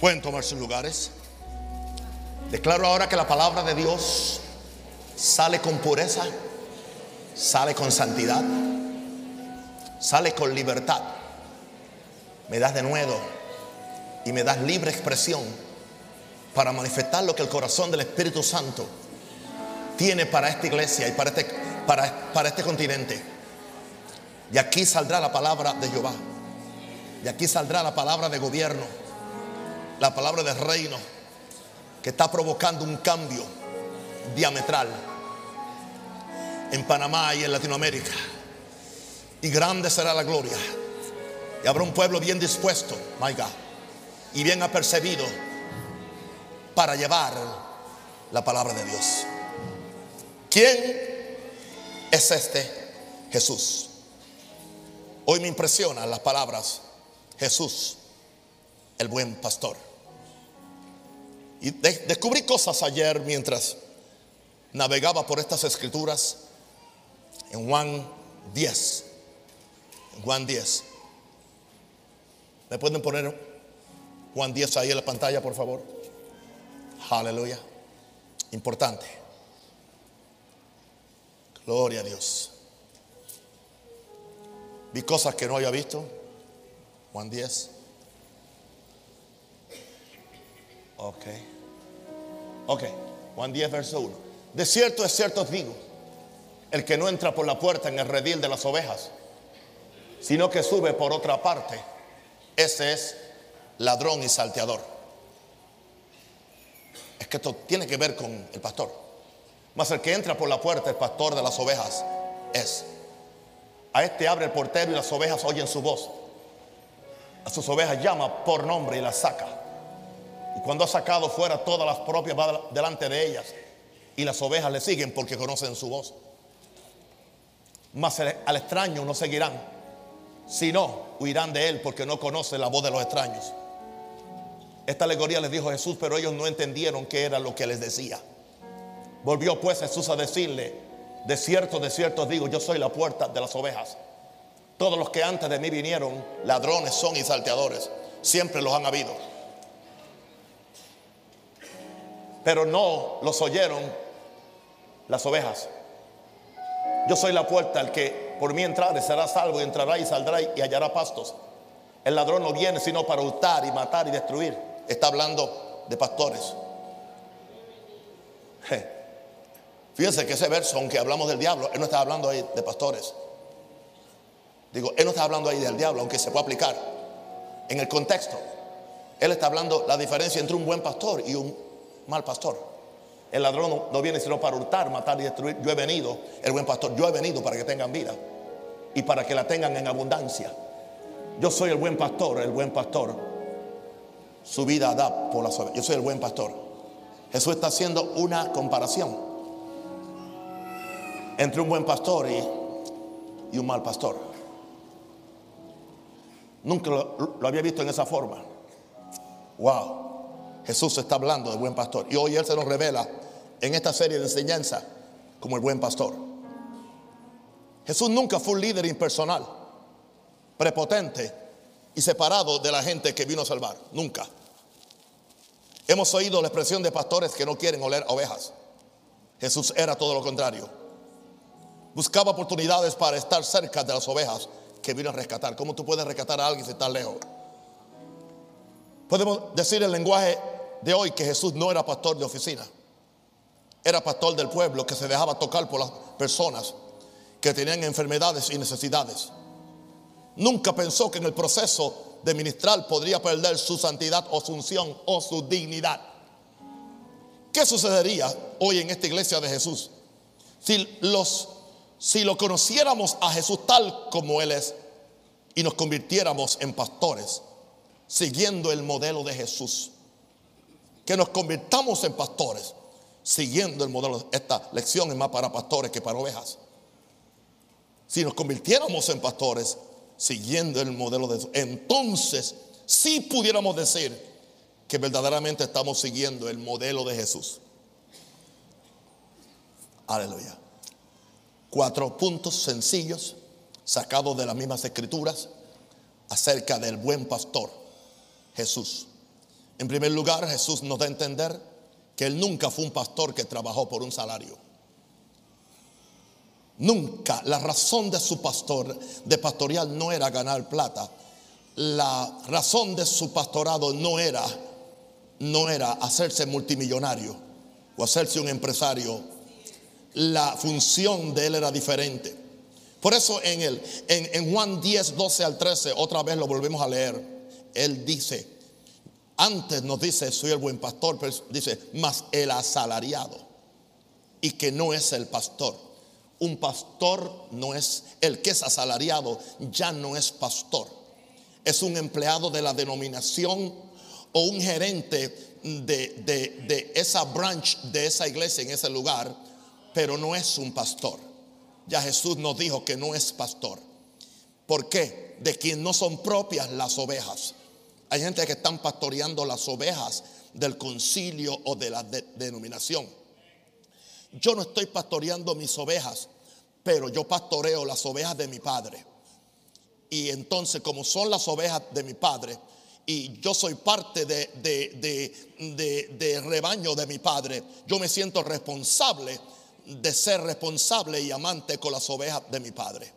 Pueden tomar sus lugares. Declaro ahora que la palabra de Dios sale con pureza, sale con santidad, sale con libertad. Me das de nuevo y me das libre expresión para manifestar lo que el corazón del Espíritu Santo tiene para esta iglesia y para este, para, para este continente. Y aquí saldrá la palabra de Jehová. Y aquí saldrá la palabra de gobierno, la palabra de reino, que está provocando un cambio diametral en Panamá y en Latinoamérica. Y grande será la gloria. Y habrá un pueblo bien dispuesto, my God, y bien apercibido para llevar la palabra de Dios. ¿Quién es este Jesús? Hoy me impresionan las palabras Jesús, el buen pastor. Y descubrí cosas ayer mientras navegaba por estas escrituras en Juan 10. En Juan 10. ¿Me pueden poner Juan 10 ahí en la pantalla, por favor? Aleluya. Importante. Gloria a Dios. Vi cosas que no había visto. Juan 10. Ok. Ok. Juan 10, verso 1. De cierto, es cierto os digo, el que no entra por la puerta en el redil de las ovejas, sino que sube por otra parte, ese es ladrón y salteador. Es que esto tiene que ver con el pastor. Mas el que entra por la puerta, el pastor de las ovejas, es. A este abre el portero y las ovejas oyen su voz. A sus ovejas llama por nombre y las saca. Y cuando ha sacado fuera todas las propias va delante de ellas. Y las ovejas le siguen porque conocen su voz. Mas al extraño no seguirán, sino huirán de él porque no conocen la voz de los extraños. Esta alegoría les dijo Jesús, pero ellos no entendieron qué era lo que les decía. Volvió pues Jesús a decirle, de cierto, de cierto digo, yo soy la puerta de las ovejas. Todos los que antes de mí vinieron, ladrones son y salteadores, siempre los han habido. Pero no los oyeron las ovejas. Yo soy la puerta, el que por mí entrare será salvo entrará y saldrá y hallará pastos. El ladrón no viene sino para hurtar y matar y destruir. Está hablando de pastores. Fíjense que ese verso, aunque hablamos del diablo, él no está hablando ahí de pastores. Digo, él no está hablando ahí del diablo, aunque se puede aplicar en el contexto. Él está hablando la diferencia entre un buen pastor y un mal pastor. El ladrón no viene sino para hurtar, matar y destruir. Yo he venido, el buen pastor, yo he venido para que tengan vida y para que la tengan en abundancia. Yo soy el buen pastor, el buen pastor. Su vida da por las ovejas. Yo soy el buen pastor. Jesús está haciendo una comparación entre un buen pastor y, un mal pastor. Nunca lo, lo, había visto en esa forma. Wow. Jesús está hablando de buen pastor. Y hoy Él se nos revela en esta serie de enseñanza como el buen pastor. Jesús nunca fue un líder impersonal, prepotente y separado de la gente que vino a salvar. Nunca. Hemos oído la expresión de pastores que no quieren oler ovejas. Jesús era todo lo contrario buscaba oportunidades para estar cerca de las ovejas que vino a rescatar. ¿Cómo tú puedes rescatar a alguien si estás lejos? Podemos decir el lenguaje de hoy que Jesús no era pastor de oficina. Era pastor del pueblo que se dejaba tocar por las personas que tenían enfermedades y necesidades. Nunca pensó que en el proceso de ministrar podría perder su santidad o su unción o su dignidad. ¿Qué sucedería hoy en esta iglesia de Jesús si los si lo conociéramos a Jesús tal como Él es y nos convirtiéramos en pastores, siguiendo el modelo de Jesús. Que nos convirtamos en pastores, siguiendo el modelo. Esta lección es más para pastores que para ovejas. Si nos convirtiéramos en pastores, siguiendo el modelo de Jesús, entonces sí pudiéramos decir que verdaderamente estamos siguiendo el modelo de Jesús. Aleluya cuatro puntos sencillos sacados de las mismas escrituras acerca del buen pastor, Jesús. En primer lugar, Jesús nos da a entender que Él nunca fue un pastor que trabajó por un salario. Nunca. La razón de su pastor, de pastoreal, no era ganar plata. La razón de su pastorado no era, no era hacerse multimillonario o hacerse un empresario. La función de él era diferente. Por eso en, el, en, en Juan 10, 12 al 13, otra vez lo volvemos a leer. Él dice, antes nos dice, soy el buen pastor, pero dice, más el asalariado. Y que no es el pastor. Un pastor no es, el que es asalariado ya no es pastor. Es un empleado de la denominación o un gerente de, de esa branch, de esa iglesia en ese lugar, pero no es un pastor. Ya Jesús nos dijo que no es pastor. ¿Por qué? De quien no son propias las ovejas. Hay gente que están pastoreando las ovejas del concilio o de la denominación. Yo no estoy pastoreando mis ovejas, pero yo pastoreo las ovejas de mi padre. Y entonces, como son las ovejas de mi padre, y yo soy parte de, de, rebaño de mi padre, yo me siento responsable de ser responsable y amante con las ovejas de mi padre.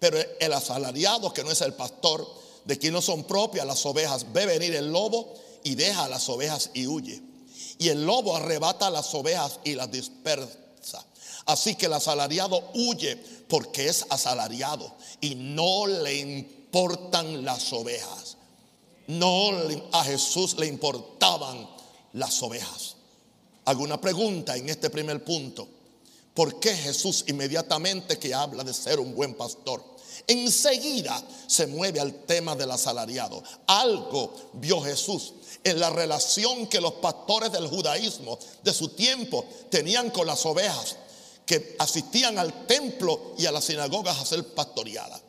Pero el asalariado, que no es el pastor, de quien no son propias las ovejas, ve venir el lobo y deja las ovejas y huye. Y el lobo arrebata las ovejas y las dispersa. Así que el asalariado huye porque es asalariado y no le importan las ovejas. No a Jesús le importaban las ovejas. ¿Alguna pregunta en este primer punto? ¿Por qué Jesús inmediatamente que habla de ser un buen pastor? Enseguida se mueve al tema del asalariado. Algo vio Jesús en la relación que los pastores del judaísmo de su tiempo tenían con las ovejas que asistían al templo y a las sinagogas a ser pastoreadas.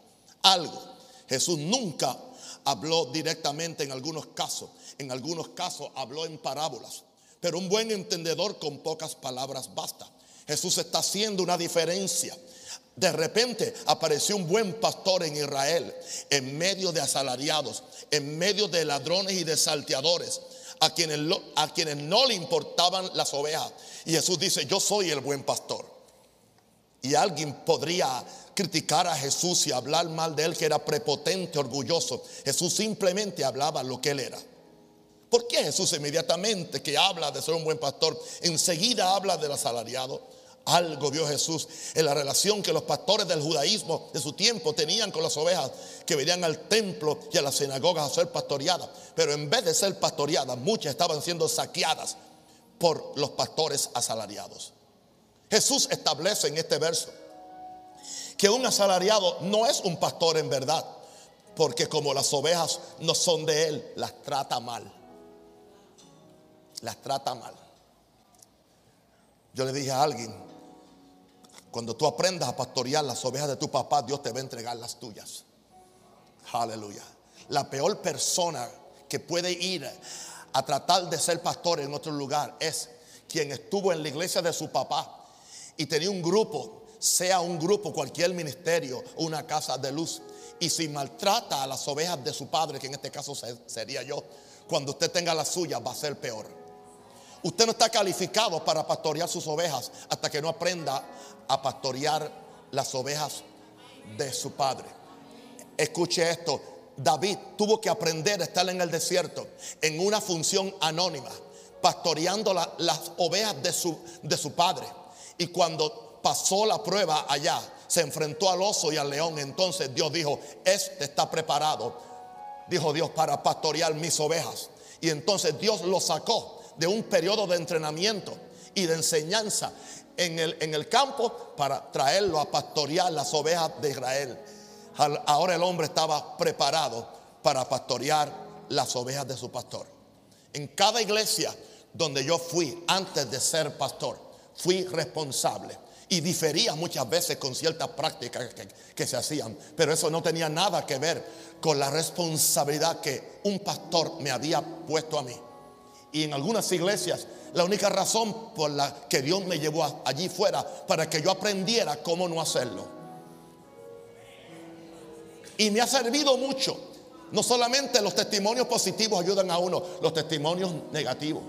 Algo. Jesús nunca habló directamente en algunos casos. En algunos casos habló en parábolas. Pero un buen entendedor con pocas palabras basta. Jesús está haciendo una diferencia de repente apareció un buen pastor en Israel, en medio de asalariados, en medio de ladrones y de salteadores, a quienes, a quienes no le importaban las ovejas. Y Jesús dice, yo soy el buen pastor. Y alguien podría criticar a Jesús y hablar mal de él, que era prepotente, orgulloso. Jesús simplemente hablaba lo que él era. ¿Por qué Jesús inmediatamente que habla de ser un buen pastor, enseguida habla del asalariado? Algo vio Jesús en la relación que los pastores del judaísmo de su tiempo tenían con las ovejas que venían al templo y a las sinagogas a ser pastoreadas. Pero en vez de ser pastoreadas, muchas estaban siendo saqueadas por los pastores asalariados. Jesús establece en este verso que un asalariado no es un pastor en verdad, porque como las ovejas no son de él, las trata mal. Las trata mal. Yo le dije a alguien, cuando tú aprendas a pastorear las ovejas de tu papá, Dios te va a entregar las tuyas. Aleluya. La peor persona que puede ir a tratar de ser pastor en otro lugar es quien estuvo en la iglesia de su papá y tenía un grupo, sea un grupo, cualquier ministerio, una casa de luz, y si maltrata a las ovejas de su padre, que en este caso sería yo, cuando usted tenga las suyas va a ser peor. Usted no está calificado para pastorear sus ovejas hasta que no aprenda a pastorear las ovejas de su padre. Escuche esto. David tuvo que aprender a estar en el desierto en una función anónima, pastoreando las ovejas de su, de su padre. Y cuando pasó la prueba allá, se enfrentó al oso y al león. Entonces Dios dijo, este está preparado, dijo Dios, para pastorear mis ovejas. Y entonces Dios lo sacó de un periodo de entrenamiento y de enseñanza en el, en el campo para traerlo a pastorear las ovejas de Israel. Ahora el hombre estaba preparado para pastorear las ovejas de su pastor. En cada iglesia donde yo fui antes de ser pastor, fui responsable y difería muchas veces con ciertas prácticas que, que, se hacían, pero eso no tenía nada que ver con la responsabilidad que un pastor me había puesto a mí. Y en algunas iglesias, la única razón por la que Dios me llevó allí fuera para que yo aprendiera cómo no hacerlo. Y me ha servido mucho. No solamente los testimonios positivos ayudan a uno, los testimonios negativos.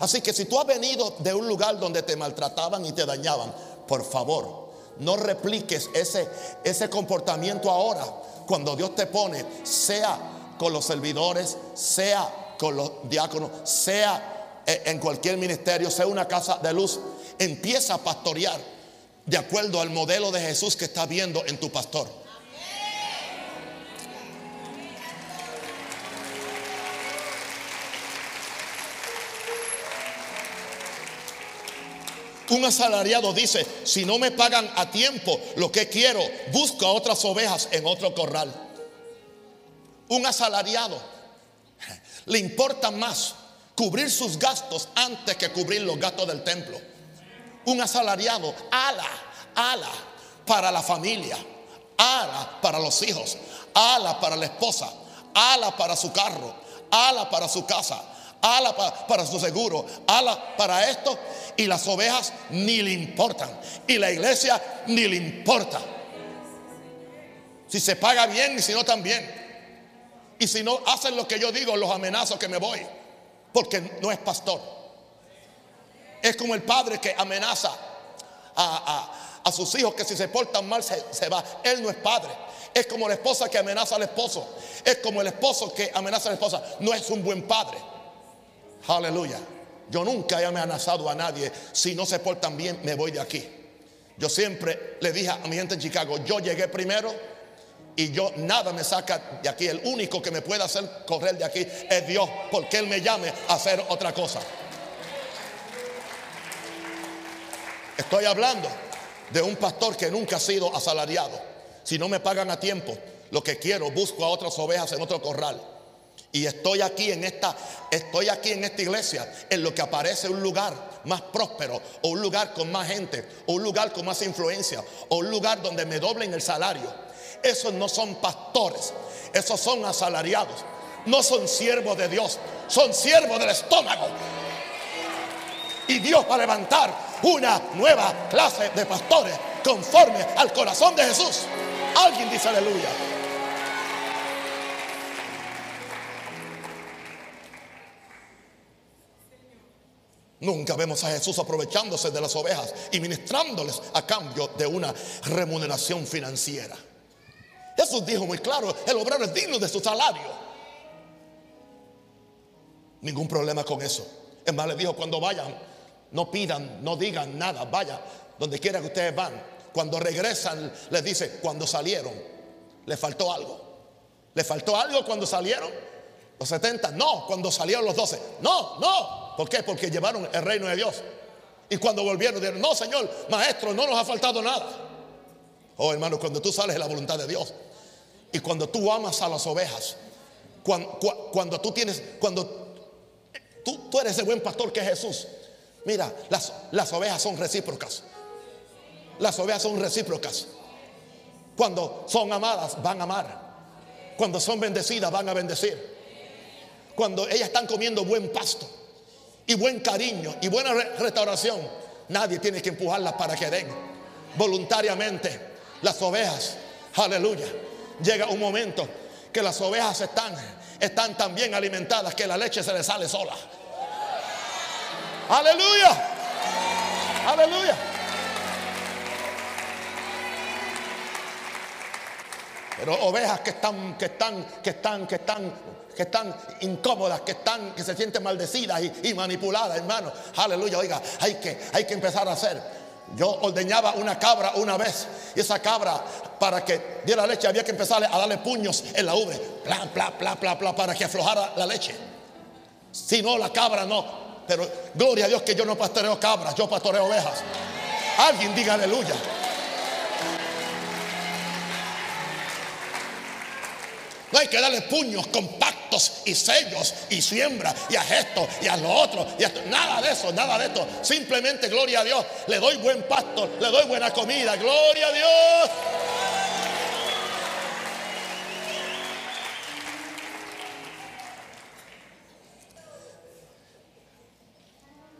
Así que si tú has venido de un lugar donde te maltrataban y te dañaban, por favor, no repliques ese, ese comportamiento ahora. Cuando Dios te pone, sea con los servidores, sea con los diáconos, sea eh, en cualquier ministerio, sea una casa de luz, empieza a pastorear de acuerdo al modelo de Jesús que está viendo en tu pastor. Un asalariado dice, si no me pagan a tiempo lo que quiero, busco a otras ovejas en otro corral. Un asalariado le importa más cubrir sus gastos antes que cubrir los gastos del templo. Un asalariado, ala, ala para la familia, ala para los hijos, ala para la esposa, ala para su carro, ala para su casa, ala para, su seguro, ala para esto y las ovejas ni le importan y la iglesia ni le importa. Si se paga bien y si no también. Y si no hacen lo que yo digo, los amenazo que me voy, porque no es pastor. Es como el padre que amenaza a, sus hijos que si se portan mal se, se va. Él no es padre. Es como la esposa que amenaza al esposo. Es como el esposo que amenaza a la esposa. No es un buen padre. Aleluya. Yo nunca he amenazado a nadie. Si no se portan bien, me voy de aquí. Yo siempre le dije a mi gente en Chicago, yo llegué primero y yo nada me saca de aquí. El único que me puede hacer correr de aquí es Dios, porque Él me llame a hacer otra cosa. Estoy hablando de un pastor que nunca ha sido asalariado. Si no me pagan a tiempo, lo que quiero, busco a otras ovejas en otro corral. Y estoy aquí en esta, estoy aquí en esta iglesia, en lo que aparece un lugar más próspero, o un lugar con más gente, o un lugar con más influencia, o un lugar donde me doblen el salario. Esos no son pastores, esos son asalariados, no son siervos de Dios, son siervos del estómago. Y Dios va a levantar una nueva clase de pastores conforme al corazón de Jesús. Alguien dice aleluya. Nunca vemos a Jesús aprovechándose de las ovejas y ministrándoles a cambio de una remuneración financiera. Jesús dijo muy claro, el obrero es digno de su salario. Ningún problema con eso. Es más, le dijo, cuando vayan, no pidan, no digan nada, vaya donde quiera que ustedes van. Cuando regresan, les dice, cuando salieron, ¿le faltó algo? ¿Le faltó algo cuando salieron? Los 70, no, cuando salieron los 12, no, no. ¿Por qué? Porque llevaron el reino de Dios. Y cuando volvieron, dijeron, no, Señor, maestro, no nos ha faltado nada. Oh, hermano, cuando tú sales de la voluntad de Dios y cuando tú amas a las ovejas, cuando, tú tienes, cuando tú, eres el buen pastor que es Jesús, mira, las, las ovejas son recíprocas. Las ovejas son recíprocas. Cuando son amadas, van a amar. Cuando son bendecidas, van a bendecir cuando ellas están comiendo buen pasto y buen cariño y buena restauración, nadie tiene que empujarlas para que den. Voluntariamente, las ovejas, aleluya, llega un momento que las ovejas están, están tan bien alimentadas que la leche se les sale sola. Aleluya, aleluya. Pero ovejas que están, que están, que están, que están que están incómodas, que están, que se sienten maldecidas y, manipuladas, hermano. Aleluya, oiga, hay que, hay que empezar a hacer. Yo ordeñaba una cabra una vez y esa cabra para que diera leche había que empezar a darle puños en la ubre, bla, bla, bla, bla, para que aflojara la leche. Si no, la cabra no. Pero gloria a Dios que yo no pastoreo cabras, yo pastoreo ovejas. Alguien diga aleluya. No hay que darle puños compactos y sellos y siembra y a esto y a lo otro. Y Nada de eso, nada de esto. Simplemente gloria a Dios. Le doy buen pasto, le doy buena comida. Gloria a Dios.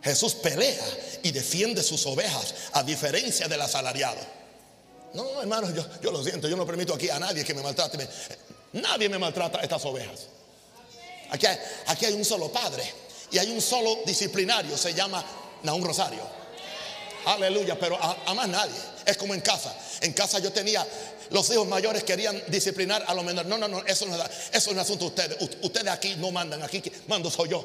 Jesús pelea y defiende sus ovejas a diferencia del asalariado. No, hermano, yo, yo lo siento, yo no permito aquí a nadie que me maltrate. Nadie me maltrata estas ovejas. Aquí hay, aquí hay un solo padre y hay un solo disciplinario, se llama un Rosario. Aleluya, pero a, más nadie. Es como en casa. En casa yo tenía, los hijos mayores querían disciplinar a los menores. No, no, no, eso no es, eso es un asunto de ustedes. Ustedes aquí no mandan, aquí mando soy yo.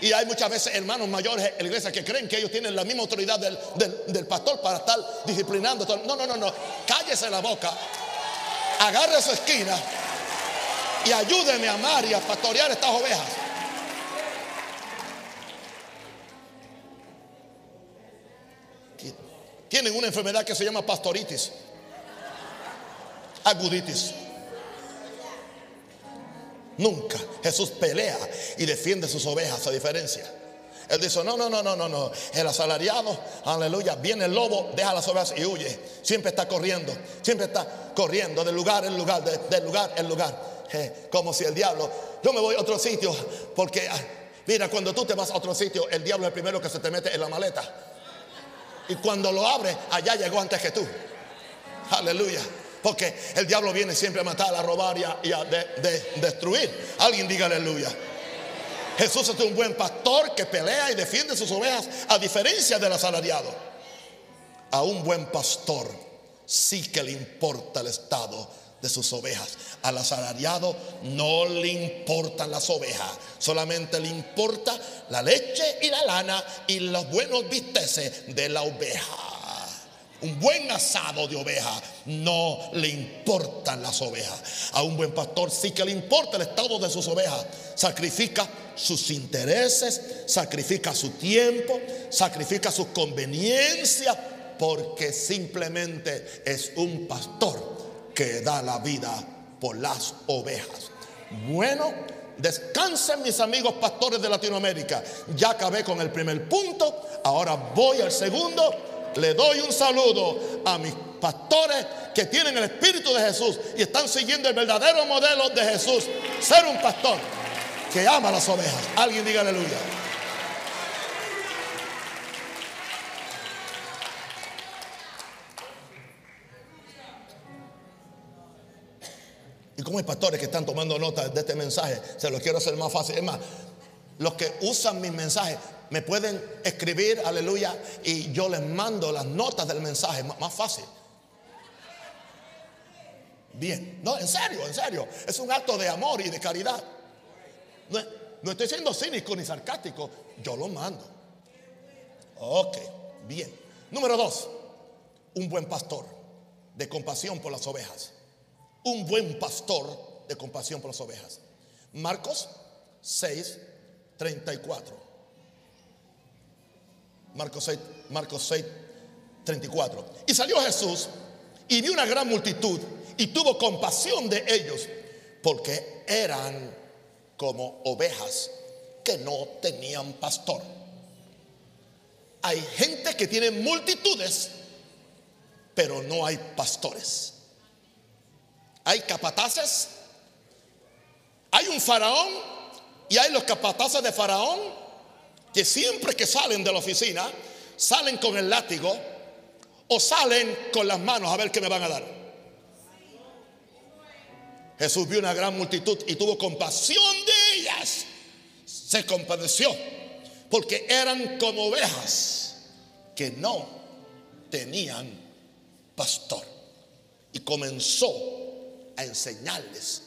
Y hay muchas veces hermanos mayores en la iglesia que creen que ellos tienen la misma autoridad del, del pastor para estar disciplinando. No, no, no, no. Cállese la boca. Agarre su esquina y ayúdeme a amar y a pastorear estas ovejas. Tienen una enfermedad que se llama pastoritis, aguditis. Nunca Jesús pelea y defiende sus ovejas a diferencia. Él dice, no, no, no, no, no, no. El asalariado, aleluya, viene el lobo, deja las ovejas y huye. Siempre está corriendo, siempre está corriendo de lugar en lugar, de, lugar en lugar. como si el diablo, yo me voy a otro sitio, porque, ah, mira, cuando tú te vas a otro sitio, el diablo es el primero que se te mete en la maleta. Y cuando lo abre, allá llegó antes que tú. Aleluya. Porque el diablo viene siempre a matar, a robar y a, destruir. Alguien diga aleluya. Jesús es un buen pastor que pelea y defiende sus ovejas a diferencia del asalariado. A un buen pastor sí que le importa el estado de sus ovejas. Al asalariado no le importan las ovejas, solamente le importa la leche y la lana y los buenos visteces de la oveja. Un buen asado de oveja no le importan las ovejas. A un buen pastor sí que le importa el estado de sus ovejas. Sacrifica sus intereses, sacrifica su tiempo, sacrifica sus conveniencias, porque simplemente es un pastor que da la vida por las ovejas. Bueno, descansen mis amigos pastores de Latinoamérica. Ya acabé con el primer punto, ahora voy al segundo le doy un saludo a mis pastores que tienen el Espíritu de Jesús y están siguiendo el verdadero modelo de Jesús. Ser un pastor que ama las ovejas. Alguien diga aleluya. Y como hay pastores que están tomando nota de este mensaje, se los quiero hacer más fácil. Es más, los que usan mis mensajes, me pueden escribir, aleluya, y yo les mando las notas del mensaje, más fácil. Bien, no, en serio, en serio, es un acto de amor y de caridad. No, estoy siendo cínico ni sarcástico, yo lo mando. Ok, bien. Número dos, un buen pastor de compasión por las ovejas. Un buen pastor de compasión por las ovejas. Marcos 6, 34. Marcos 6, Marcos 6, 34. Y salió Jesús y vio una gran multitud y tuvo compasión de ellos porque eran como ovejas que no tenían pastor. Hay gente que tiene multitudes, pero no hay pastores. Hay capataces, hay un faraón y hay los capataces de faraón que siempre que salen de la oficina, salen con el látigo o salen con las manos a ver qué me van a dar. Jesús vio una gran multitud y tuvo compasión de ellas. Se compadeció porque eran como ovejas que no tenían pastor. Y comenzó a enseñarles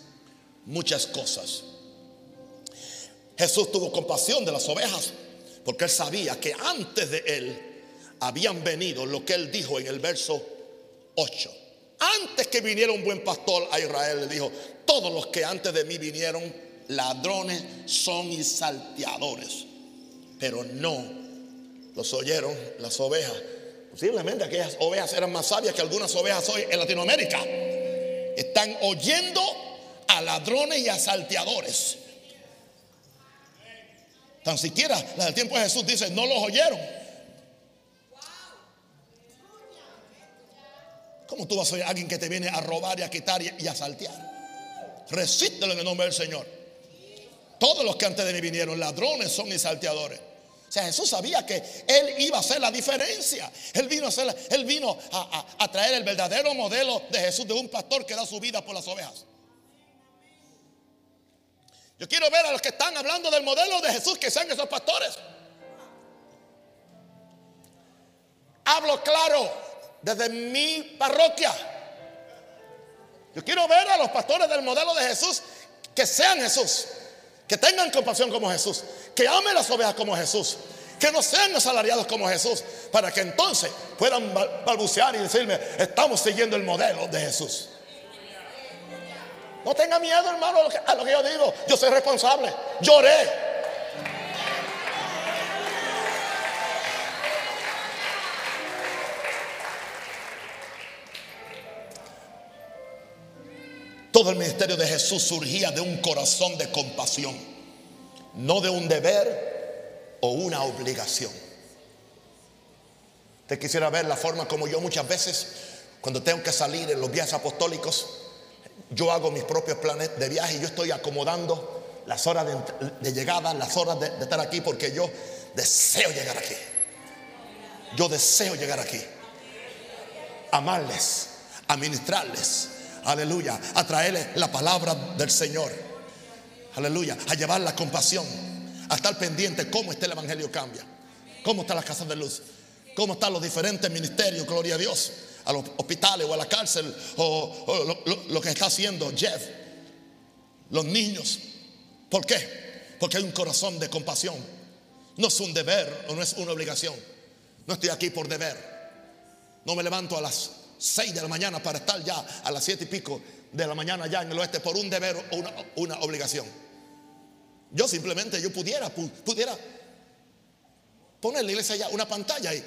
muchas cosas. Jesús tuvo compasión de las ovejas porque él sabía que antes de él habían venido lo que él dijo en el verso 8. Antes que viniera un buen pastor a Israel, le dijo, todos los que antes de mí vinieron, ladrones son y salteadores. Pero no los oyeron las ovejas. Posiblemente aquellas ovejas eran más sabias que algunas ovejas hoy en Latinoamérica. Están oyendo a ladrones y a salteadores. Tan siquiera la del tiempo de Jesús dice, no los oyeron. ¿Cómo tú vas a a alguien que te viene a robar y a quitar y a saltear? Resístelo en el nombre del Señor. Todos los que antes de mí vinieron, ladrones son y salteadores. O sea, Jesús sabía que Él iba a hacer la diferencia. Él vino a, hacer él vino a, traer el verdadero modelo de Jesús, de un pastor que da su vida por las ovejas. Yo quiero ver a los que están hablando del modelo de Jesús que sean esos pastores. Hablo claro desde mi parroquia. Yo quiero ver a los pastores del modelo de Jesús que sean Jesús, que tengan compasión como Jesús, que amen las ovejas como Jesús, que no sean asalariados como Jesús, para que entonces puedan balbucear y decirme, estamos siguiendo el modelo de Jesús. No tenga miedo, hermano, a lo que yo digo. Yo soy responsable. Lloré. Todo el ministerio de Jesús surgía de un corazón de compasión, no de un deber o una obligación. Te quisiera ver la forma como yo muchas veces, cuando tengo que salir en los viajes apostólicos, yo hago mis propios planes de viaje y yo estoy acomodando las horas de, llegada, las horas de, de estar aquí, porque yo deseo llegar aquí. Yo deseo llegar aquí. Amarles, administrarles, aleluya, a traerle la palabra del Señor, aleluya, a llevar la compasión, a estar pendiente cómo este el Evangelio cambia, cómo están las casas de luz, cómo están los diferentes ministerios, gloria a Dios, a los hospitales o a la cárcel, o, lo, que está haciendo Jeff, los niños. ¿Por qué? Porque hay un corazón de compasión. No es un deber o no es una obligación. No estoy aquí por deber. No me levanto a las 6 de la mañana para estar ya a las 7 y pico de la mañana ya en el oeste por un deber o una, obligación. Yo simplemente, yo pudiera, pudiera poner la iglesia allá una pantalla y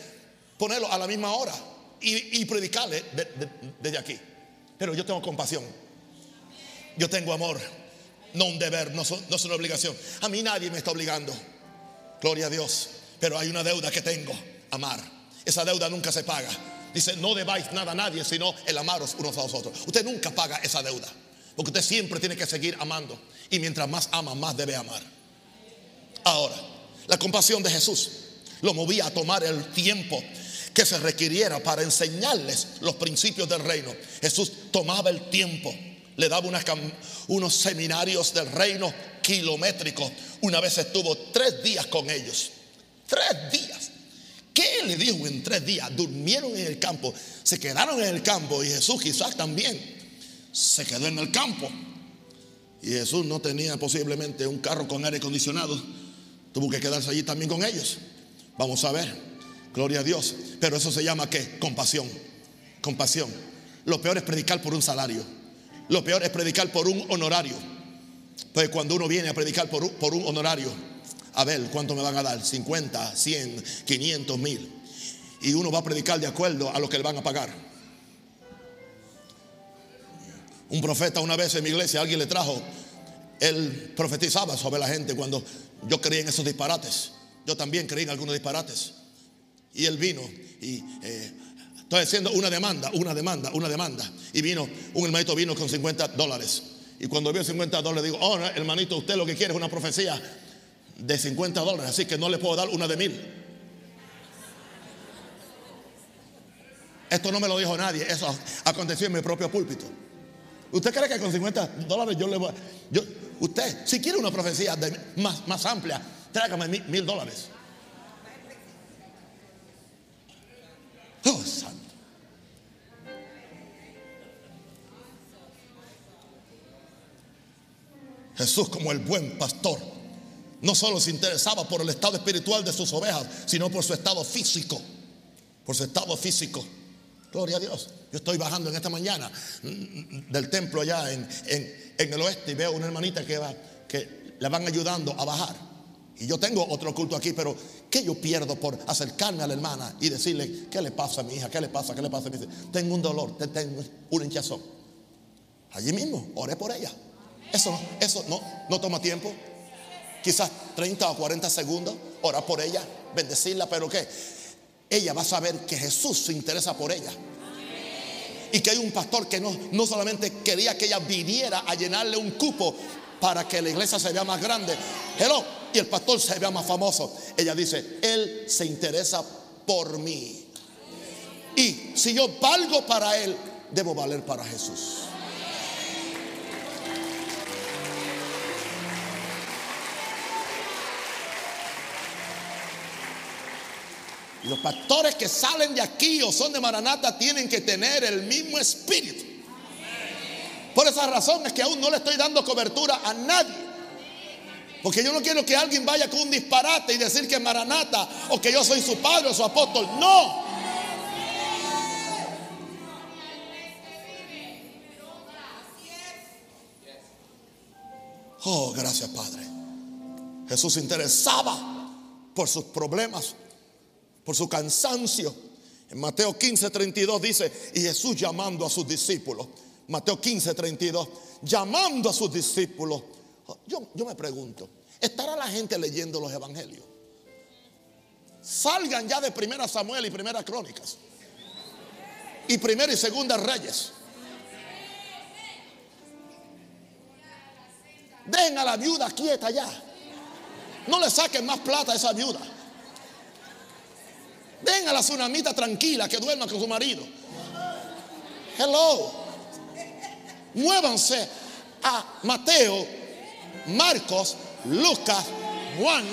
ponerlo a la misma hora y, predicarle desde aquí. Pero yo tengo compasión. Yo tengo amor. No un deber, no, no es una obligación. A mí nadie me está obligando. Gloria a Dios. Pero hay una deuda que tengo. Amar. Esa deuda nunca se paga. Dice, no debáis nada a nadie, sino el amaros unos a los otros. Usted nunca paga esa deuda, porque usted siempre tiene que seguir amando. Y mientras más ama, más debe amar. Ahora, la compasión de Jesús lo movía a tomar el tiempo que se requiriera para enseñarles los principios del reino. Jesús tomaba el tiempo, le daba unos seminarios del reino kilométricos. Una vez estuvo tres días con ellos. Tres días. ¿Qué le dijo en tres días? Durmieron en el campo, se quedaron en el campo y Jesús quizás también se quedó en el campo. Y Jesús no tenía posiblemente un carro con aire acondicionado, tuvo que quedarse allí también con ellos. Vamos a ver, gloria a Dios. Pero eso se llama qué? Compasión. Compasión. Lo peor es predicar por un salario. Lo peor es predicar por un honorario. Pues cuando uno viene a predicar por por un honorario, a ver cuánto me van a dar, 50, 100, 500 mil. Y uno va a predicar de acuerdo a lo que le van a pagar. Un profeta una vez en mi iglesia, alguien le trajo, él profetizaba sobre la gente cuando yo creía en esos disparates. Yo también creí en algunos disparates. Y él vino y eh, estoy haciendo una demanda, una demanda, una demanda. Y vino, un hermanito vino con 50 dólares. Y cuando vio 50 dólares, digo, oh, hermanito, usted lo que quiere es una profecía de 50 dólares, así que no le puedo dar una de mil. Esto no me lo dijo nadie, eso aconteció en mi propio púlpito. ¿Usted cree que con 50 dólares yo le voy a... Yo, usted, si quiere una profecía más, más amplia, tráigame mil, dólares. Oh, santo. Jesús como el buen pastor no solo se interesaba por el estado espiritual de sus ovejas, sino por su estado físico. Por su estado físico. Gloria a Dios. Yo estoy bajando en esta mañana mm, del templo allá en, el oeste y veo una hermanita que, va, que la van ayudando a bajar. Y yo tengo otro culto aquí, pero ¿qué yo pierdo por acercarme a la hermana y decirle, ¿qué le pasa a mi hija? ¿Qué le pasa? ¿Qué le pasa a mi hija? Tengo un dolor, tengo un hinchazón. Allí mismo, oré por ella. Eso, eso no, no toma tiempo quizás 30 o 40 segundos, orar por ella, bendecirla, pero que ella va a saber que Jesús se interesa por ella. Y que hay un pastor que no, no solamente quería que ella viniera a llenarle un cupo para que la iglesia se vea más grande. Hello, y el pastor se vea más famoso. Ella dice, Él se interesa por mí. Y si yo valgo para Él, debo valer para Jesús. Y los pastores que salen de aquí o son de Maranata tienen que tener el mismo espíritu. Por esa razón es que aún no le estoy dando cobertura a nadie. Porque yo no quiero que alguien vaya con un disparate y decir que es Maranata o que yo soy su padre o su apóstol. No. Oh, gracias Padre. Jesús se interesaba por sus problemas, por su cansancio. En Mateo 15, 32 dice, y Jesús llamando a sus discípulos, Mateo 15, 32, llamando a sus discípulos. Yo, yo me pregunto, ¿estará la gente leyendo los evangelios? Salgan ya de Primera Samuel y Primera Crónicas. Y Primera y Segunda Reyes. Dejen a la viuda quieta ya. No le saquen más plata a esa viuda. Dejen a la tsunamita tranquila que duerma con su marido. Hello. Muévanse a Mateo, Marcos, Lucas, Juan,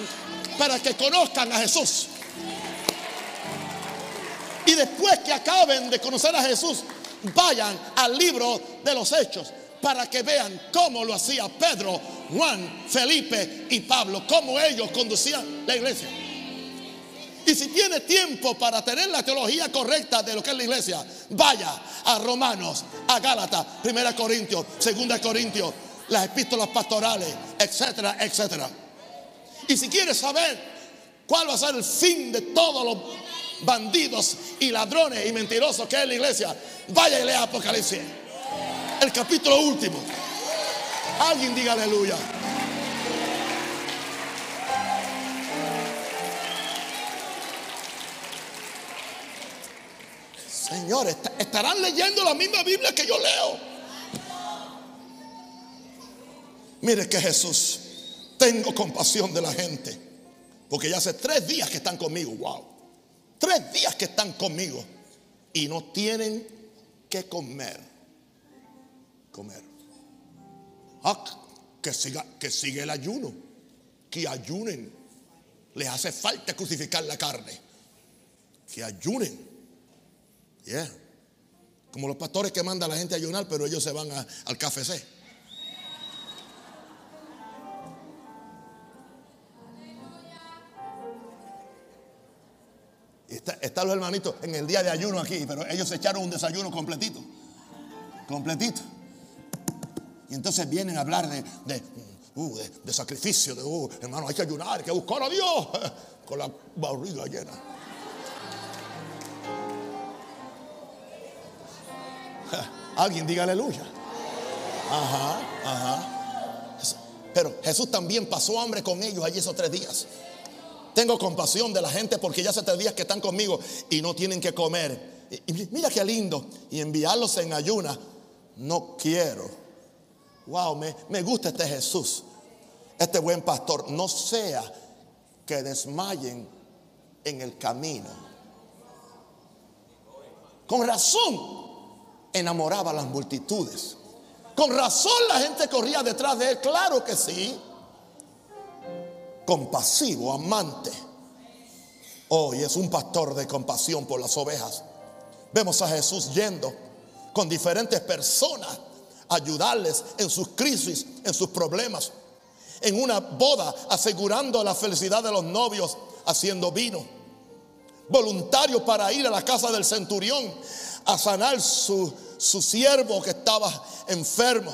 para que conozcan a Jesús. Y después que acaben de conocer a Jesús, vayan al libro de los hechos para que vean cómo lo hacía Pedro, Juan, Felipe y Pablo, cómo ellos conducían la iglesia. Y si tiene tiempo para tener la teología correcta de lo que es la iglesia, vaya a Romanos, a Gálatas, Primera Corintios, Segunda Corintios, las epístolas pastorales, etcétera, etcétera. Y si quiere saber cuál va a ser el fin de todos los bandidos y ladrones y mentirosos que es la iglesia, vaya y lea Apocalipsis el capítulo último. Alguien diga aleluya. Señores, estarán leyendo la misma Biblia que yo leo. Mire que Jesús, tengo compasión de la gente. Porque ya hace tres días que están conmigo. Wow. Tres días que están conmigo. Y no tienen que comer comer. Ah, que siga, que sigue el ayuno, que ayunen. Les hace falta crucificar la carne. Que ayunen. Yeah. Como los pastores que mandan a la gente a ayunar, pero ellos se van al café Están los hermanitos en el día de ayuno aquí, pero ellos se echaron un desayuno completito. Completito. Y entonces vienen a hablar de, de, uh, sacrificio, de, uh, hermano, hay que ayunar, hay que buscar a Dios con la barriga llena. Alguien diga aleluya. Ajá, ajá. Pero Jesús también pasó hambre con ellos allí esos tres días. Tengo compasión de la gente porque ya hace tres días que están conmigo y no tienen que comer. Mira qué lindo. Y enviarlos en ayuna. No quiero wow, me, gusta este Jesús, este buen pastor. No sea que desmayen en el camino. Con razón enamoraba a las multitudes. Con razón la gente corría detrás de él. Claro que sí. Compasivo, amante. Hoy es un pastor de compasión por las ovejas. Vemos a Jesús yendo con diferentes personas ayudarles en sus crisis, en sus problemas. En una boda, asegurando la felicidad de los novios, haciendo vino. Voluntario para ir a la casa del centurión a sanar su, su siervo que estaba enfermo.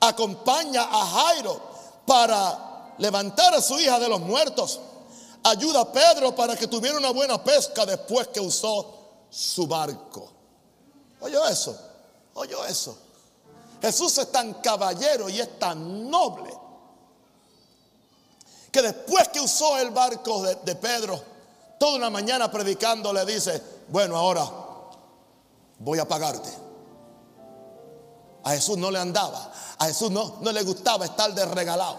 Acompaña a Jairo para levantar a su hija de los muertos. Ayuda a Pedro para que tuviera una buena pesca después que usó su barco. Oye eso, oye eso. Jesús es tan caballero y es tan noble que después que usó el barco de, Pedro, toda una mañana predicando le dice, bueno, ahora voy a pagarte. A Jesús no le andaba, a Jesús no, no le gustaba estar de regalado.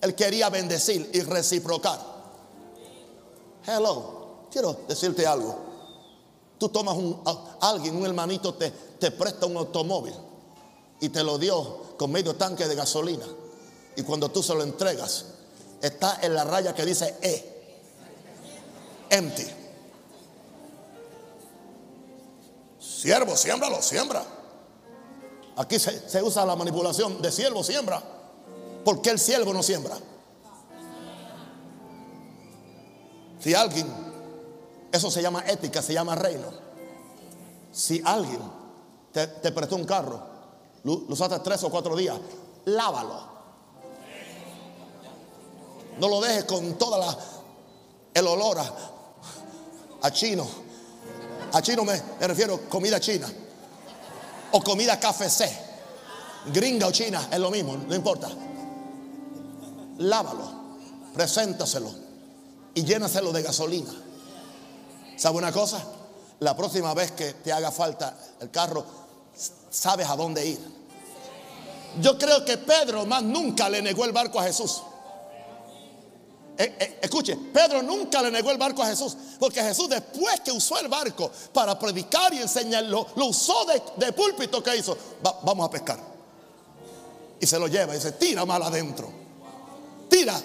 Él quería bendecir y reciprocar. Hello, quiero decirte algo. Tú tomas un, alguien, un hermanito te, te presta un automóvil y te lo dio con medio tanque de gasolina. Y cuando tú se lo entregas, está en la raya que dice E. empty. Siervo, siémbralo, siembra. Aquí se, usa la manipulación de siervo, siembra. ¿Por qué el siervo no siembra? Si alguien, eso se llama ética, se llama reino. Si alguien te, prestó un carro, lo, usaste tres o cuatro días, lávalo. No lo dejes con toda la el olor a, chino. A chino me, refiero comida china. O comida café C. Gringa o china, es lo mismo, no importa. Lávalo, preséntaselo y llénaselo de gasolina. ¿Sabe una cosa? La próxima vez que te haga falta el carro, sabes a dónde ir. Yo creo que Pedro más nunca le negó el barco a Jesús. Eh, eh, escuche, Pedro nunca le negó el barco a Jesús, porque Jesús después que usó el barco para predicar y enseñarlo, lo usó de, púlpito que hizo. vamos a pescar. Y se lo lleva y dice, tira mal adentro. Tira.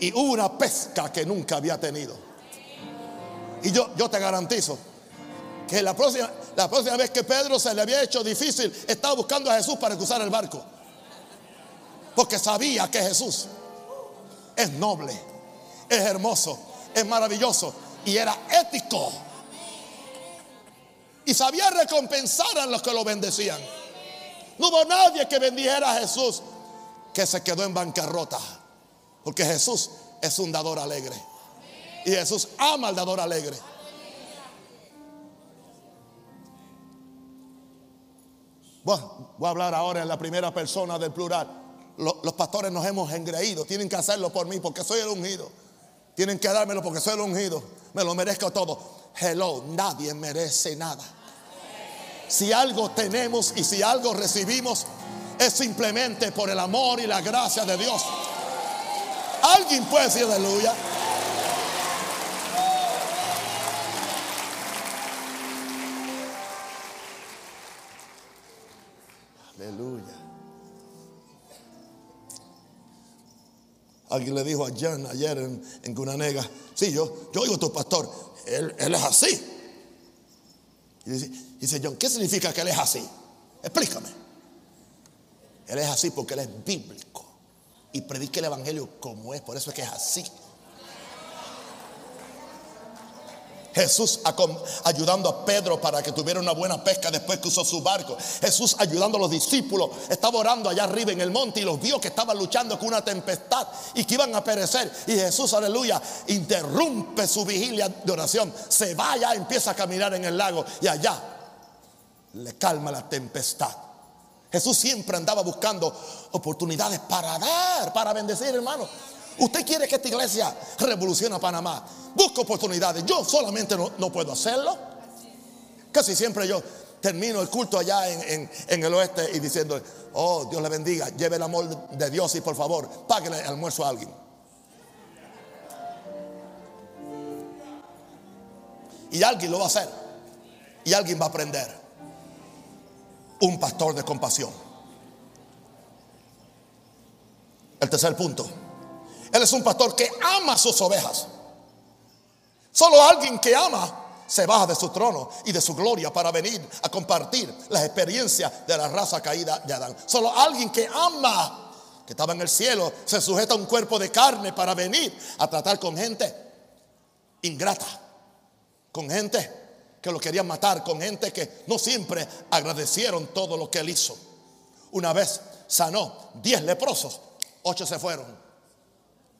Y hubo una pesca que nunca había tenido. Y yo, yo te garantizo que la próxima, la próxima vez que Pedro se le había hecho difícil, estaba buscando a Jesús para cruzar el barco. Porque sabía que Jesús es noble, es hermoso, es maravilloso y era ético. Y sabía recompensar a los que lo bendecían. No hubo nadie que bendijera a Jesús que se quedó en bancarrota. Porque Jesús es un dador alegre. Y Jesús ama al dador alegre. Bueno, voy a hablar ahora en la primera persona del plural los pastores nos hemos engreído. Tienen que hacerlo por mí porque soy el ungido. Tienen que dármelo porque soy el ungido. Me lo merezco todo. Hello, nadie merece nada. Si algo tenemos y si algo recibimos, es simplemente por el amor y la gracia de Dios. Alguien puede decir aleluya. Aleluya. Alguien le dijo a Jan ayer en, en Cunanega, sí, yo, yo oigo a tu pastor, él, es así. Y dice, dice John, ¿qué significa que él es así? Explícame. Él es así porque él es bíblico y predica el evangelio como es, por eso es que es así. Jesús ayudando a Pedro para que tuviera una buena pesca después que usó su barco. Jesús ayudando a los discípulos. Estaba orando allá arriba en el monte y los vio que estaban luchando con una tempestad y que iban a perecer. Y Jesús, aleluya, interrumpe su vigilia de oración. Se va allá, empieza a caminar en el lago y allá le calma la tempestad. Jesús siempre andaba buscando oportunidades para dar, para bendecir, hermano. Usted quiere que esta iglesia revolucione a Panamá. Busca oportunidades. Yo solamente no, puedo hacerlo. Casi siempre yo termino el culto allá en, el oeste y diciendo, oh, Dios le bendiga, lleve el amor de Dios y por favor, páguele el almuerzo a alguien. Y alguien lo va a hacer. Y alguien va a aprender. Un pastor de compasión. El tercer punto. Él es un pastor que ama sus ovejas. Solo alguien que ama se baja de su trono y de su gloria para venir a compartir las experiencias de la raza caída de Adán. Solo alguien que ama, que estaba en el cielo, se sujeta a un cuerpo de carne para venir a tratar con gente ingrata, con gente que lo querían matar, con gente que no siempre agradecieron todo lo que él hizo. Una vez sanó diez leprosos, ocho se fueron,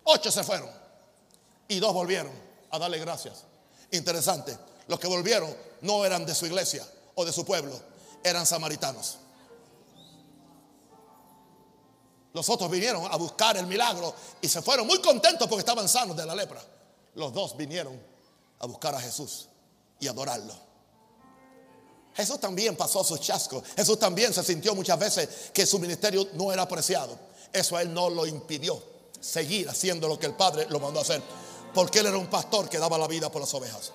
ocho se fueron y dos volvieron a darle gracias. Interesante, los que volvieron no eran de su iglesia o de su pueblo, eran samaritanos. Los otros vinieron a buscar el milagro y se fueron muy contentos porque estaban sanos de la lepra. Los dos vinieron a buscar a Jesús y adorarlo. Jesús también pasó sus chascos. Jesús también se sintió muchas veces que su ministerio no era apreciado. Eso a él no lo impidió seguir haciendo lo que el Padre lo mandó a hacer porque él era un pastor que daba la vida por las ovejas.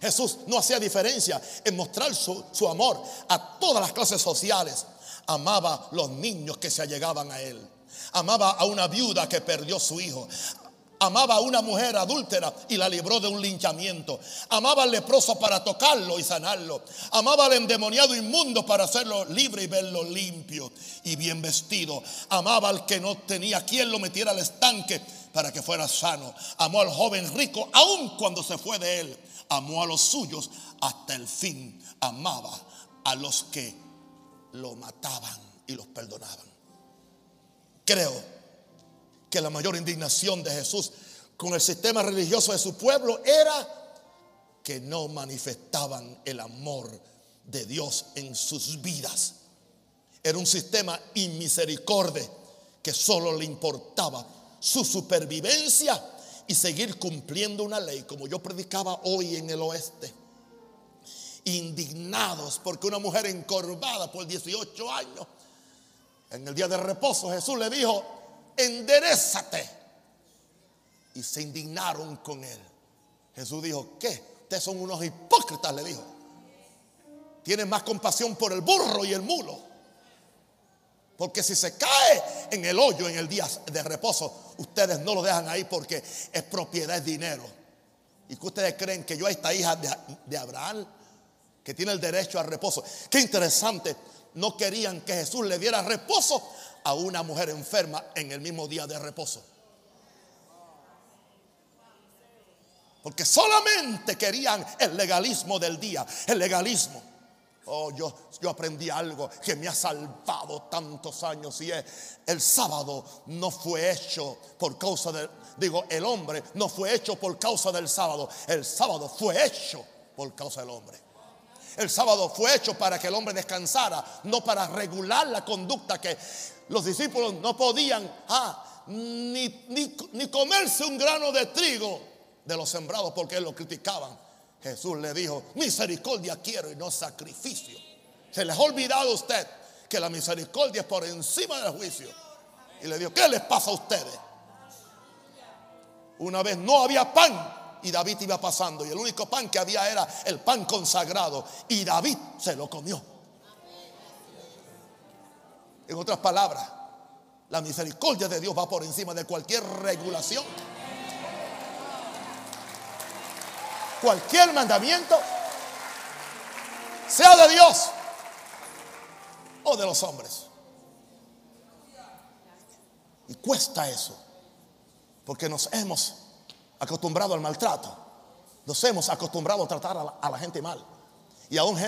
Jesús no hacía diferencia en mostrar su, amor a todas las clases sociales. Amaba los niños que se allegaban a él. Amaba a una viuda que perdió su hijo. Amaba a una mujer adúltera y la libró de un linchamiento. Amaba al leproso para tocarlo y sanarlo. Amaba al endemoniado inmundo para hacerlo libre y verlo limpio y bien vestido. Amaba al que no tenía quien lo metiera al estanque para que fuera sano. Amó al joven rico aun cuando se fue de él. Amó a los suyos hasta el fin. Amaba a los que lo mataban y los perdonaban. Creo que la mayor indignación de Jesús con el sistema religioso de su pueblo era que no manifestaban el amor de Dios en sus vidas. Era un sistema inmisericordia que solo le importaba su supervivencia y seguir cumpliendo una ley, como yo predicaba hoy en el oeste. Indignados porque una mujer encorvada por 18 años, en el día de reposo Jesús le dijo, enderezate. Y se indignaron con él. Jesús dijo, ¿qué? Ustedes son unos hipócritas, le dijo. Tienen más compasión por el burro y el mulo. Porque si se cae en el hoyo en el día de reposo, ustedes no lo dejan ahí porque es propiedad, es dinero. ¿Y que ustedes creen que yo, esta hija de, de Abraham, que tiene el derecho al reposo? Qué interesante. No querían que Jesús le diera reposo a una mujer enferma en el mismo día de reposo. Porque solamente querían el legalismo del día, el legalismo. Oh, yo, yo aprendí algo que me ha salvado tantos años y es el sábado no fue hecho por causa del, digo, el hombre no fue hecho por causa del sábado, el sábado fue hecho por causa del hombre. El sábado fue hecho para que el hombre descansara, no para regular la conducta que los discípulos no podían ah, ni, ni, comerse un grano de trigo de los sembrados porque lo criticaban. Jesús le dijo, misericordia quiero y no sacrificio. Se les ha olvidado a usted que la misericordia es por encima del juicio. Y le dijo, ¿qué les pasa a ustedes? Una vez no había pan y David iba pasando y el único pan que había era el pan consagrado y David se lo comió. En otras palabras, la misericordia de Dios va por encima de cualquier regulación. Cualquier mandamiento, sea de Dios o de los hombres. Y cuesta eso, porque nos hemos acostumbrado al maltrato, nos hemos acostumbrado a tratar a la, gente mal. Y aún,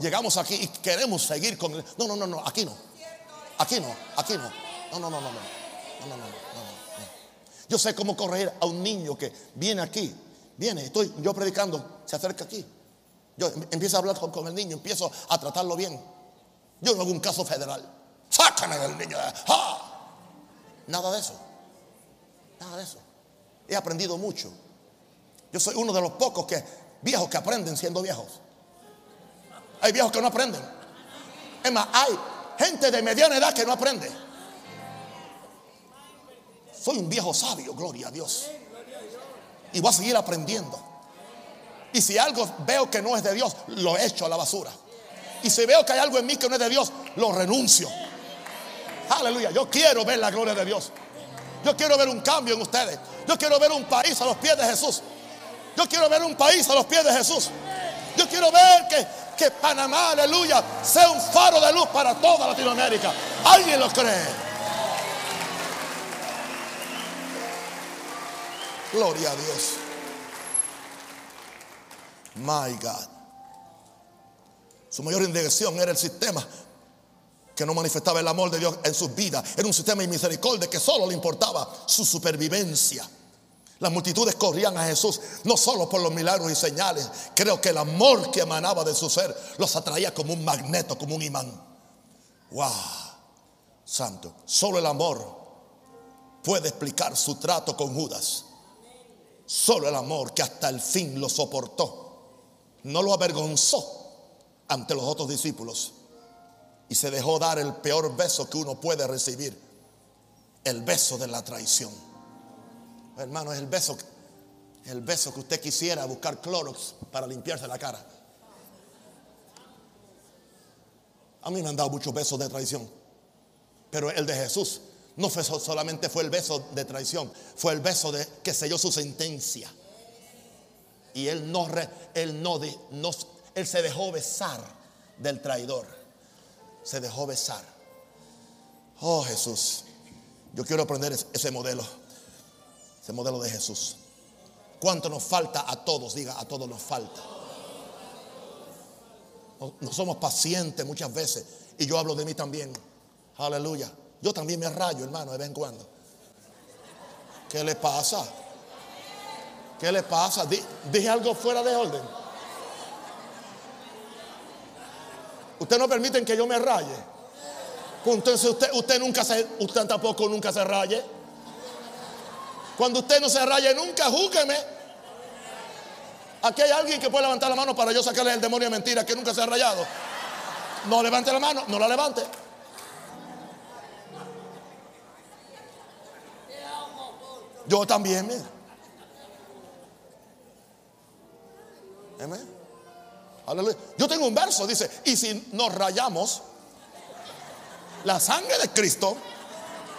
llegamos aquí y queremos seguir con el... No, no, no, no, aquí no. Aquí no, aquí no. No, no, no, no, no. No, no, no, no, Yo sé cómo corregir a un niño que viene aquí. Viene, estoy yo predicando, se acerca aquí. Yo empiezo a hablar con, el niño, empiezo a tratarlo bien. Yo no hago un caso federal. Sácame del niño. Nada de eso. Nada de eso. He aprendido mucho. Yo soy uno de los pocos que viejos que aprenden siendo viejos. Hay viejos que no aprenden. Es más, hay gente de mediana edad que no aprende. Soy un viejo sabio, gloria a Dios. Y voy a seguir aprendiendo. Y si algo veo que no es de Dios, lo echo a la basura. Y si veo que hay algo en mí que no es de Dios, lo renuncio. Aleluya. Yo quiero ver la gloria de Dios. Yo quiero ver un cambio en ustedes. Yo quiero ver un país a los pies de Jesús. Yo quiero ver un país a los pies de Jesús. Yo quiero ver que que Panamá, aleluya, sea un faro de luz para toda Latinoamérica. ¿Alguien lo cree? Gloria a Dios. My God. Su mayor indignación era el sistema que no manifestaba el amor de Dios en sus vidas. Era un sistema de que solo le importaba su supervivencia. Las multitudes corrían a Jesús no solo por los milagros y señales, creo que el amor que emanaba de su ser los atraía como un magneto, como un imán. ¡Wow! Santo, solo el amor puede explicar su trato con Judas. Solo el amor que hasta el fin lo soportó, no lo avergonzó ante los otros discípulos y se dejó dar el peor beso que uno puede recibir, el beso de la traición. Hermano, es el beso, el beso que usted quisiera buscar Clorox para limpiarse la cara. A mí me han dado muchos besos de traición, pero el de Jesús No fue solamente fue el beso de traición, fue el beso de que selló su sentencia. Y él no, él no, no, él se dejó besar del traidor. Se dejó besar. Oh Jesús, yo quiero aprender ese modelo, ese modelo de Jesús. ¿Cuánto nos falta a todos? Diga, a todos nos falta. No, somos pacientes muchas veces. Y yo hablo de mí también. Aleluya. Yo también me rayo, hermano, de vez en cuando. ¿Qué le pasa? ¿Qué le pasa? Dije algo fuera de orden. Usted no permiten que yo me raye. Entonces usted, usted nunca se, usted tampoco nunca se raye. Cuando usted no se raye nunca, júgueme. Aquí hay alguien que puede levantar la mano para yo sacarle el demonio de mentira que nunca se ha rayado. No levante la mano, no la levante. Yo también, mira. Yo tengo un verso, dice, y si nos rayamos, la sangre de Cristo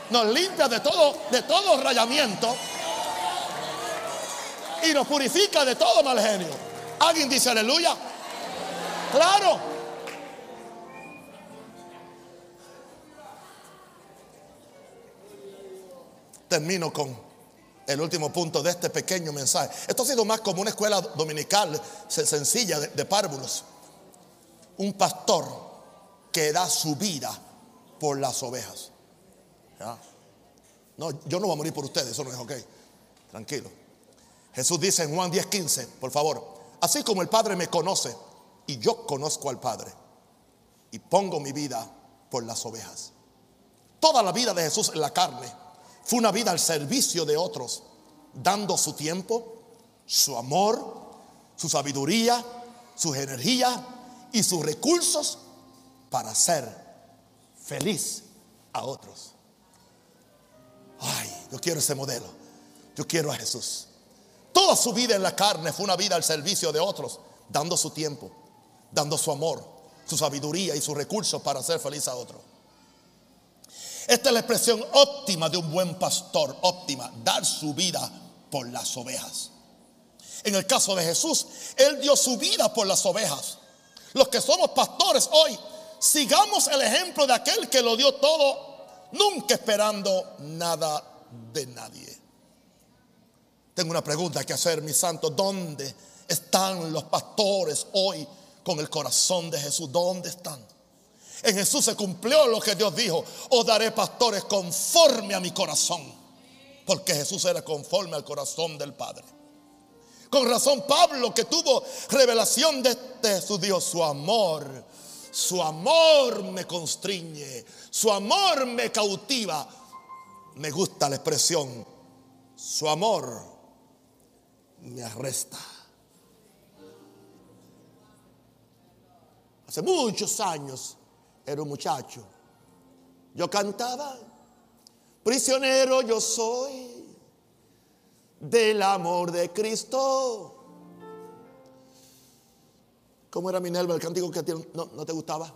nos limpia de todo, de rayamiento y nos purifica de todo mal genio. ¿Alguien dice aleluya? Claro. Termino con el último punto de este pequeño mensaje. Esto ha sido más como una escuela dominical sencilla de, párvulos. Un pastor que da su vida por las ovejas. No, yo no voy a morir por ustedes, eso no es ok. Tranquilo. Jesús dice en Juan 10:15, por favor, así como el Padre me conoce y yo conozco al Padre y pongo mi vida por las ovejas. Toda la vida de Jesús en la carne fue una vida al servicio de otros, dando su tiempo, su amor, su sabiduría, sus energías y sus recursos para ser feliz a otros. Ay, yo quiero ese modelo. Yo quiero a Jesús. Toda su vida en la carne fue una vida al servicio de otros, dando su tiempo, dando su amor, su sabiduría y sus recursos para ser feliz a otros. Esta es la expresión óptima de un buen pastor, óptima, dar su vida por las ovejas. En el caso de Jesús, Él dio su vida por las ovejas. Los que somos pastores hoy, sigamos el ejemplo de aquel que lo dio todo, nunca esperando nada de nadie. Tengo una pregunta que hacer, mi santo. ¿Dónde están los pastores hoy con el corazón de Jesús? ¿Dónde están? En Jesús se cumplió lo que Dios dijo. Os daré pastores conforme a mi corazón. Porque Jesús era conforme al corazón del Padre. Con razón Pablo que tuvo revelación de, de su Dios, su amor. Su amor me constriñe. Su amor me cautiva. Me gusta la expresión. Su amor me arresta. Hace muchos años era un muchacho. Yo cantaba, prisionero yo soy del amor de Cristo. ¿Cómo era Minerva el cántico que no, no te gustaba?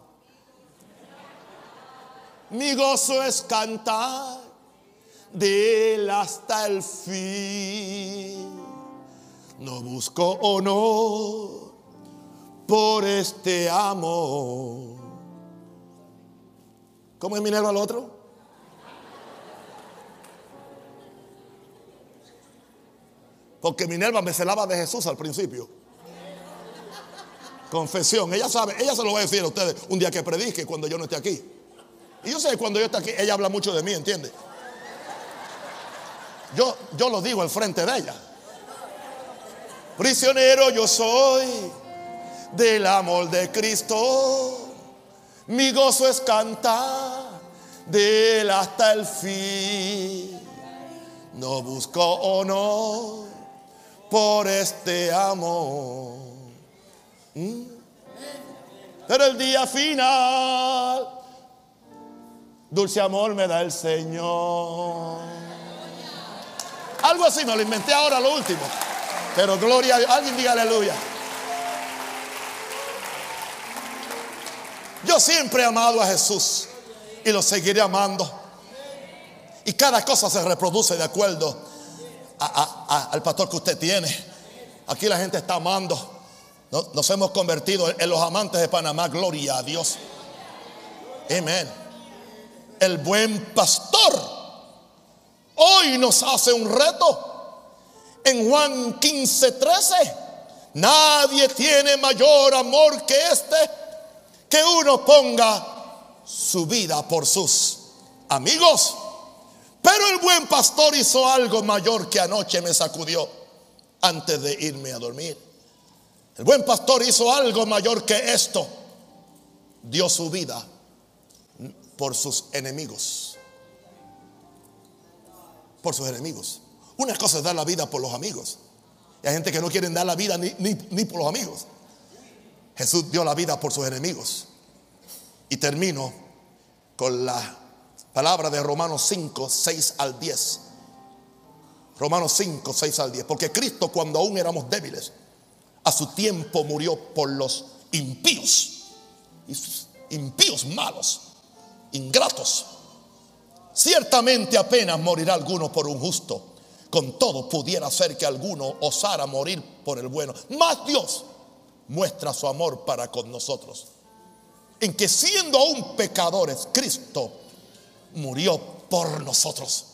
Mi gozo es cantar de él hasta el fin. No busco honor por este amor. ¿Cómo es Minerva al otro? Porque Minerva me celaba de Jesús al principio. Confesión. Ella sabe, ella se lo va a decir a ustedes un día que predique cuando yo no esté aquí. Y yo sé que cuando yo esté aquí, ella habla mucho de mí, ¿entiende? Yo, yo lo digo al frente de ella. Prisionero yo soy del amor de Cristo. Mi gozo es cantar de él hasta el fin. No busco honor por este amor. ¿Mm? Pero el día final, dulce amor me da el Señor. Algo así me lo inventé ahora lo último. Pero gloria a Dios. Alguien diga aleluya. Yo siempre he amado a Jesús y lo seguiré amando. Y cada cosa se reproduce de acuerdo al pastor que usted tiene. Aquí la gente está amando. Nos hemos convertido en los amantes de Panamá. Gloria a Dios. Amén. El buen pastor hoy nos hace un reto. En Juan 15, 13. Nadie tiene mayor amor que este que uno ponga su vida por sus amigos. Pero el buen pastor hizo algo mayor que anoche me sacudió antes de irme a dormir. El buen pastor hizo algo mayor que esto. Dio su vida por sus enemigos. Por sus enemigos. Una cosa es dar la vida por los amigos. Y hay gente que no quiere dar la vida ni, ni por los amigos. Jesús dio la vida por sus enemigos. Y termino con la palabra de Romanos 5, 6 al 10. Romanos 5, 6 al 10. Porque Cristo cuando aún éramos débiles, a su tiempo murió por los impíos. Impíos malos, ingratos. Ciertamente apenas morirá alguno por un justo. Con todo pudiera ser que alguno osara morir por el bueno. Más Dios muestra su amor para con nosotros en que siendo aún pecadores, Cristo murió por nosotros.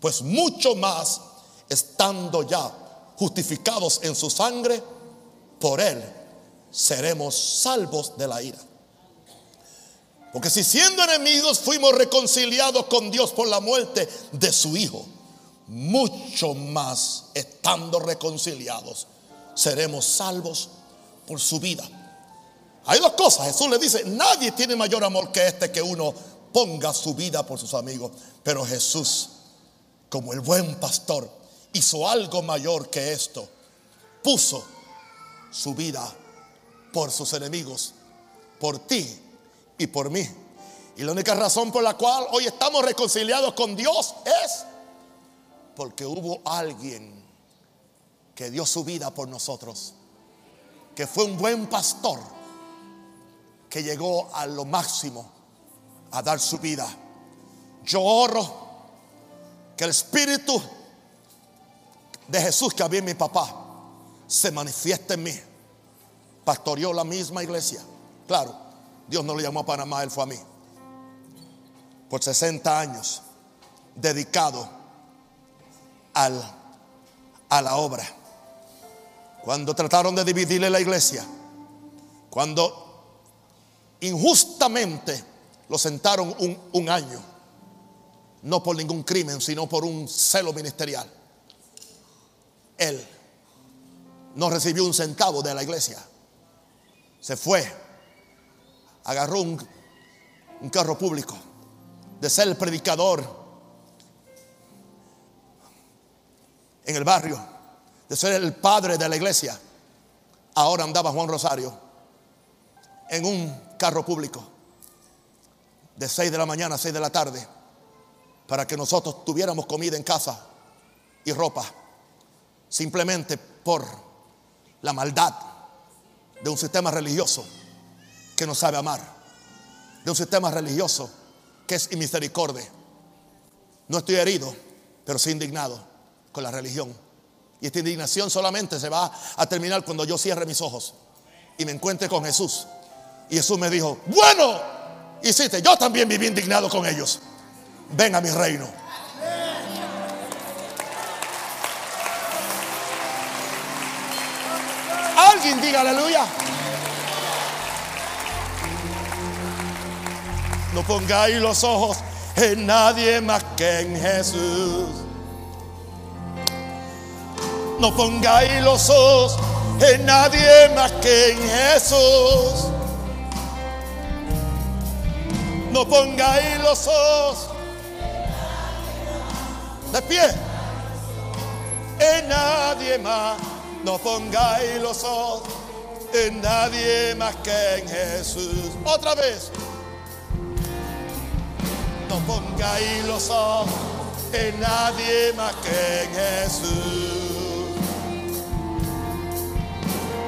Pues mucho más, estando ya justificados en su sangre, por él seremos salvos de la ira. Porque si siendo enemigos fuimos reconciliados con Dios por la muerte de su Hijo, mucho más estando reconciliados seremos salvos por su vida. Hay dos cosas. Jesús le dice, nadie tiene mayor amor que este que uno ponga su vida por sus amigos. Pero Jesús, como el buen pastor, hizo algo mayor que esto. Puso su vida por sus enemigos, por ti y por mí. Y la única razón por la cual hoy estamos reconciliados con Dios es porque hubo alguien que dio su vida por nosotros, que fue un buen pastor que llegó a lo máximo a dar su vida. Yo oro que el Espíritu de Jesús que había en mi papá se manifieste en mí. Pastoreó la misma iglesia. Claro, Dios no lo llamó a Panamá, él fue a mí. Por 60 años dedicado al, a la obra. Cuando trataron de dividirle la iglesia, cuando injustamente lo sentaron un, año, no por ningún crimen, sino por un celo ministerial. Él no recibió un centavo de la iglesia. Se fue, agarró un, un carro público, de ser el predicador en el barrio, de ser el padre de la iglesia. Ahora andaba Juan Rosario en un carro público de 6 de la mañana a 6 de la tarde para que nosotros tuviéramos comida en casa y ropa, simplemente por la maldad de un sistema religioso que no sabe amar, de un sistema religioso que es misericordia. No estoy herido, pero sí indignado con la religión. Y esta indignación solamente se va a terminar cuando yo cierre mis ojos y me encuentre con Jesús y Jesús me dijo, bueno, hiciste, yo también viví indignado con ellos. Ven a mi reino. Alguien diga aleluya. No pongáis los ojos en nadie más que en Jesús. No pongáis los ojos en nadie más que en Jesús. No pongáis los ojos de pie en nadie más. No pongáis los ojos en nadie más que en Jesús. Otra vez. No pongáis los ojos en nadie más que en Jesús.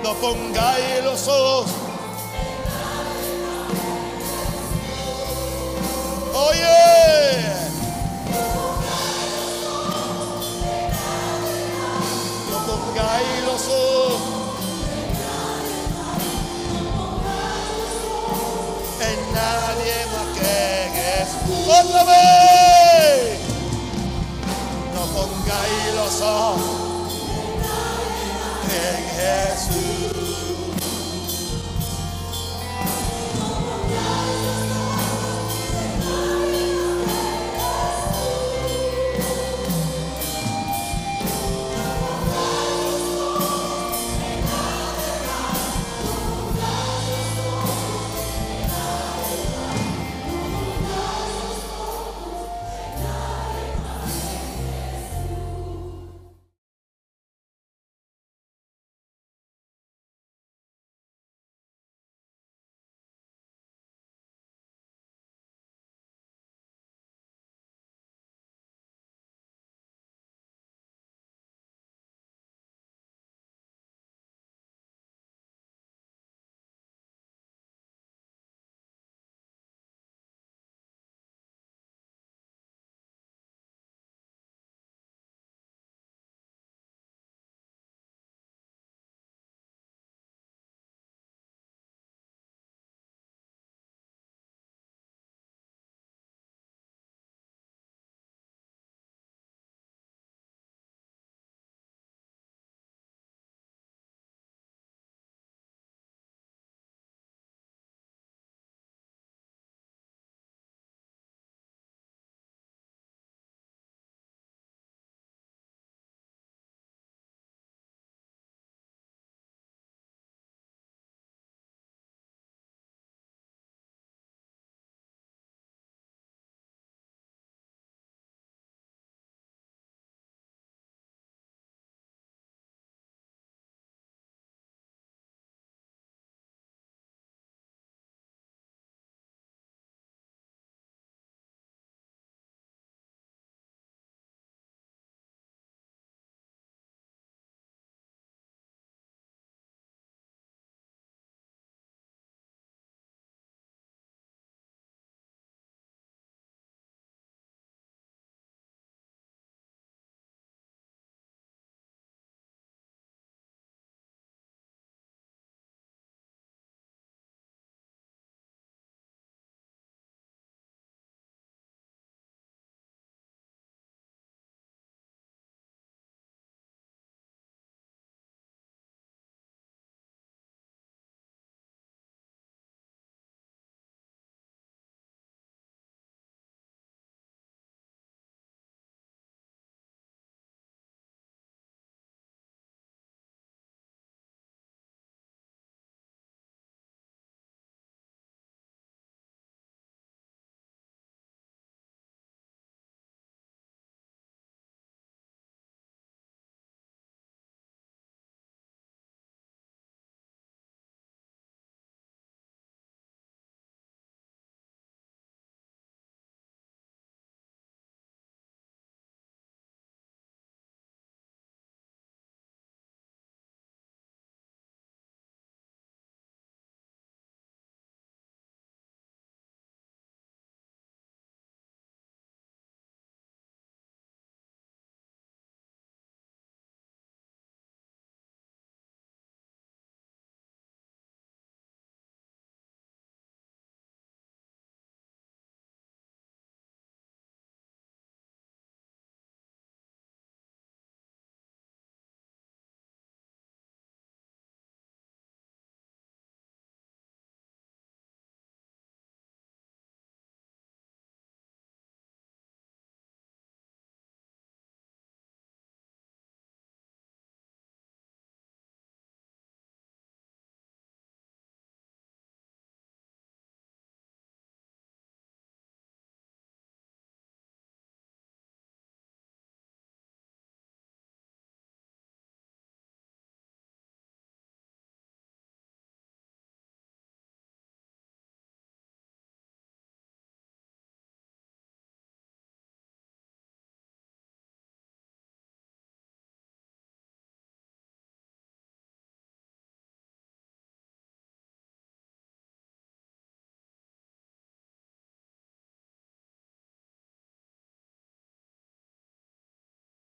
No pongáis los ojos Oye. 사람의 너 뭔가 일어서 행해 주